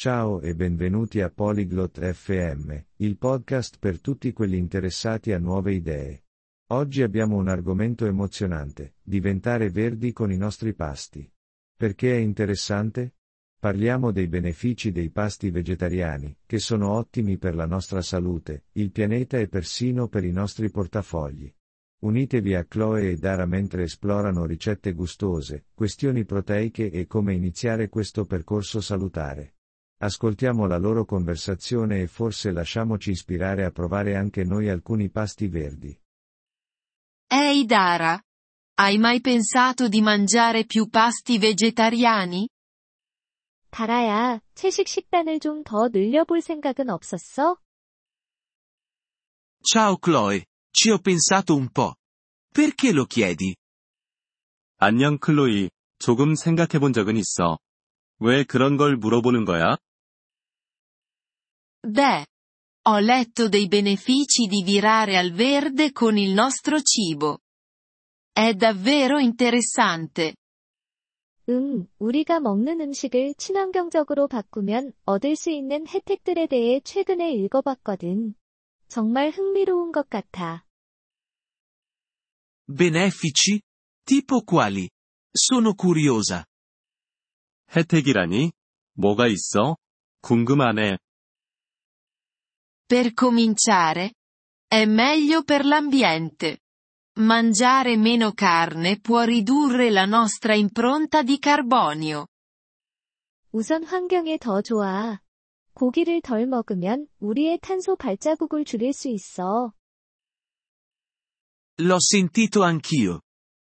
Ciao e benvenuti a Polyglot FM, il podcast per tutti quelli interessati a nuove idee. Oggi abbiamo un argomento emozionante, diventare verdi con i nostri pasti. Perché è interessante? Parliamo dei benefici dei pasti vegetariani, che sono ottimi per la nostra salute, il pianeta e persino per i nostri portafogli. Unitevi a Chloe e Dara mentre esplorano ricette gustose, questioni proteiche e come iniziare questo percorso salutare. Ascoltiamo la loro conversazione e forse lasciamoci ispirare a provare anche noi alcuni pasti verdi. Ehi Dara! Hai mai pensato di mangiare più pasti vegetariani? 다라야, 채식 식단을 좀 더 늘려볼 생각은 없었어? Ciao Chloe, ci ho pensato un po'. Perché lo chiedi? 안녕 클로이, 조금 생각해 본 적은 있어. 왜 그런 걸 물어보는 거야? Beh, ho letto dei benefici di virare al verde con il nostro cibo. È davvero interessante. 응, 우리가 먹는 음식을 친환경적으로 바꾸면 얻을 수 있는 혜택들에 대해 최근에 읽어봤거든. 정말 흥미로운 것 같아. Benefici? Tipo quali? Sono curiosa. 혜택이라니? 뭐가 있어? 궁금하네. Per cominciare, è meglio per l'ambiente. Mangiare meno carne può ridurre la nostra impronta di carbonio. 우선 환경에 더 좋아. 고기를 덜 먹으면 우리의 탄소 발자국을 줄일 수 있어. L'ho sentito anch'io.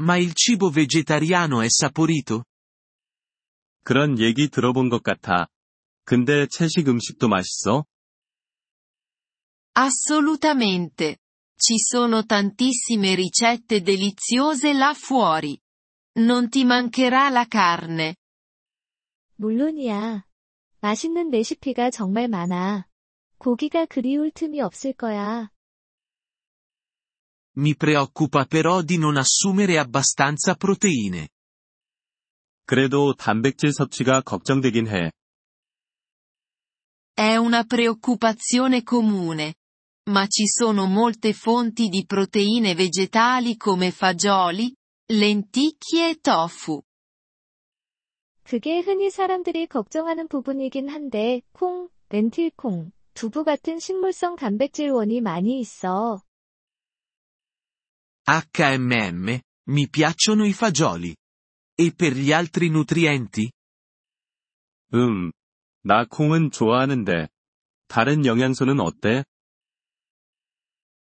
Ma il cibo vegetariano è saporito? 그런 얘기 들어본 것 같아. 근데 채식 음식도 맛있어? Assolutamente. Ci sono tantissime ricette deliziose là fuori. Non ti mancherà la carne. 물론이야. 맛있는 레시피가 정말 많아. 고기가 그리울 틈이 없을 거야. Mi preoccupa però di non assumere abbastanza proteine. 그래도 단백질 섭취가 걱정되긴 해. È una preoccupazione comune. Ma ci sono molte fonti di proteine vegetali come fagioli, lenticchie e tofu. 그게 흔히 사람들이 걱정하는 부분이긴 한데, 콩, 렌틸콩, 두부 같은 식물성 단백질원이 많이 있어. HMM, mi piacciono i fagioli. E per gli altri nutrienti? 음. 나 콩은 좋아하는데. 다른 영양소는 어때?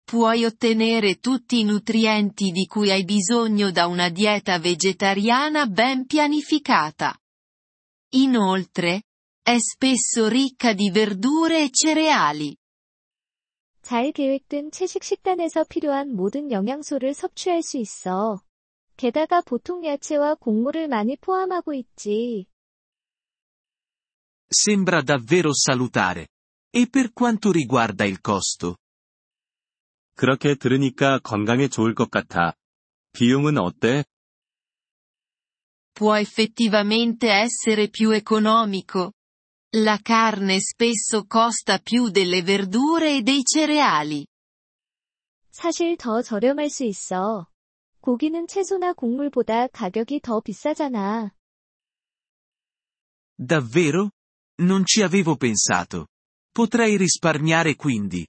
Puoi ottenere tutti i nutrienti di cui hai bisogno da una dieta vegetariana ben pianificata. Inoltre, è spesso ricca di verdure e cereali. 잘 계획된 채식 식단에서 필요한 모든 영양소를 섭취할 수 있어. 게다가 보통 야채와 곡물을 많이 포함하고 있지. Sembra davvero salutare. E per quanto riguarda il costo? 그렇게 들으니까 건강에 좋을 것 같아. 비용은 어때? Può effettivamente essere più economico. La carne spesso costa più delle verdure e dei cereali. 사실 더 저렴할 수 있어. 고기는 채소나 곡물보다 가격이 더 비싸잖아. Davvero? Non ci avevo pensato. Potrei risparmiare quindi.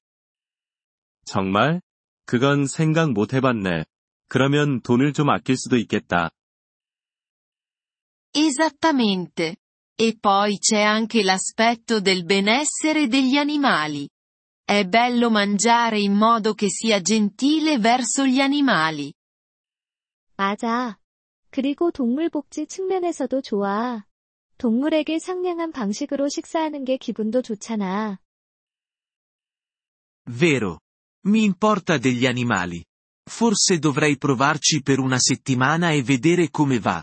정말? 그건 생각 못 해봤네. 그러면 돈을 좀 아낄 수도 있겠다. Esattamente. E poi c'è anche l'aspetto del benessere degli animali. È bello mangiare in modo che sia gentile verso gli animali. 맞아. 그리고 동물 복지 측면에서도 좋아. 동물에게 상냥한 방식으로 식사하는 게 기분도 좋잖아. Vero. Mi importa degli animali. Forse dovrei provarci per una settimana e vedere come va.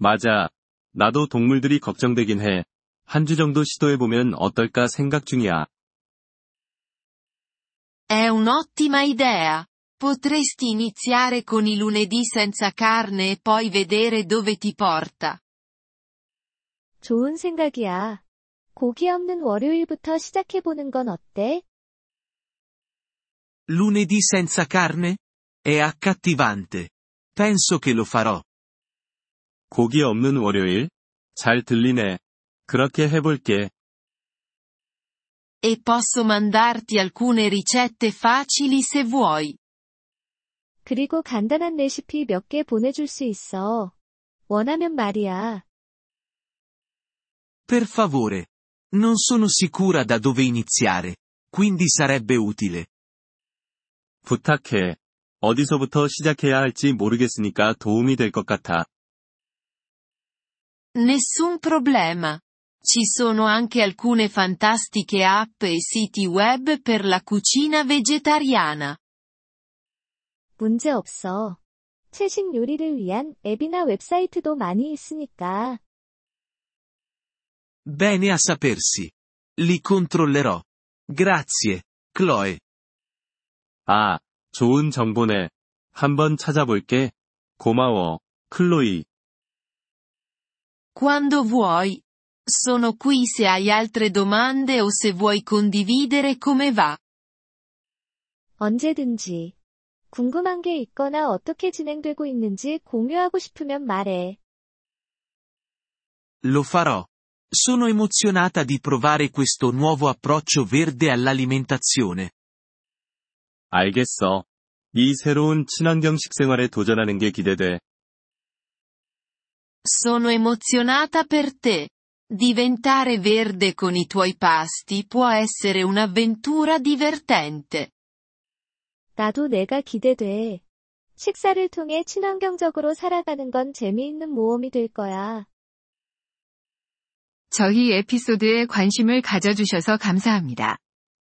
맞아. 나도 동물들이 걱정되긴 해. 한 주 정도 시도해보면 어떨까 생각 중이야. È un'ottima idea. Potresti iniziare con i lunedì senza carne e poi vedere dove ti porta. 좋은 생각이야. 고기 없는 월요일부터 시작해보는 건 어때? Lunedì senza carne? È accattivante. Penso che lo farò. 고기 없는 월요일? 잘 들리네. 그렇게 해볼게. E posso mandarti alcune ricette facili se vuoi. 그리고 간단한 레시피 몇 개 보내줄 수 있어. 원하면 말이야. Per favore. Non sono sicura da dove iniziare, quindi sarebbe utile. 부탁해. 어디서부터 시작해야 할지 모르겠으니까 도움이 될 것 같아. Nessun problema. Ci sono anche alcune fantastiche app e siti web per la cucina vegetariana. 문제 없어. 채식 요리를 위한 앱이나 웹사이트도 많이 있으니까. Bene a sapersi. Li controllerò. Grazie, Chloe. 아, 좋은 정보네. 한번 찾아볼게. 고마워, 클로이. Quando vuoi. Sono qui se hai altre domande o se vuoi condividere come va. 언제든지. 궁금한 게 있거나 어떻게 진행되고 있는지 공유하고 싶으면 말해. Lo farò. Sono emozionata di provare questo nuovo approccio verde all'alimentazione. 알겠어. 이 새로운 친환경 식생활에 도전하는 게 기대돼. Sono emozionata per te. Diventare verde con i tuoi pasti può essere un'avventura divertente. 나도 내가 기대돼. 식사를 통해 친환경적으로 살아가는 건 재미있는 모험이 될 거야. 저희 에피소드에 관심을 가져주셔서 감사합니다.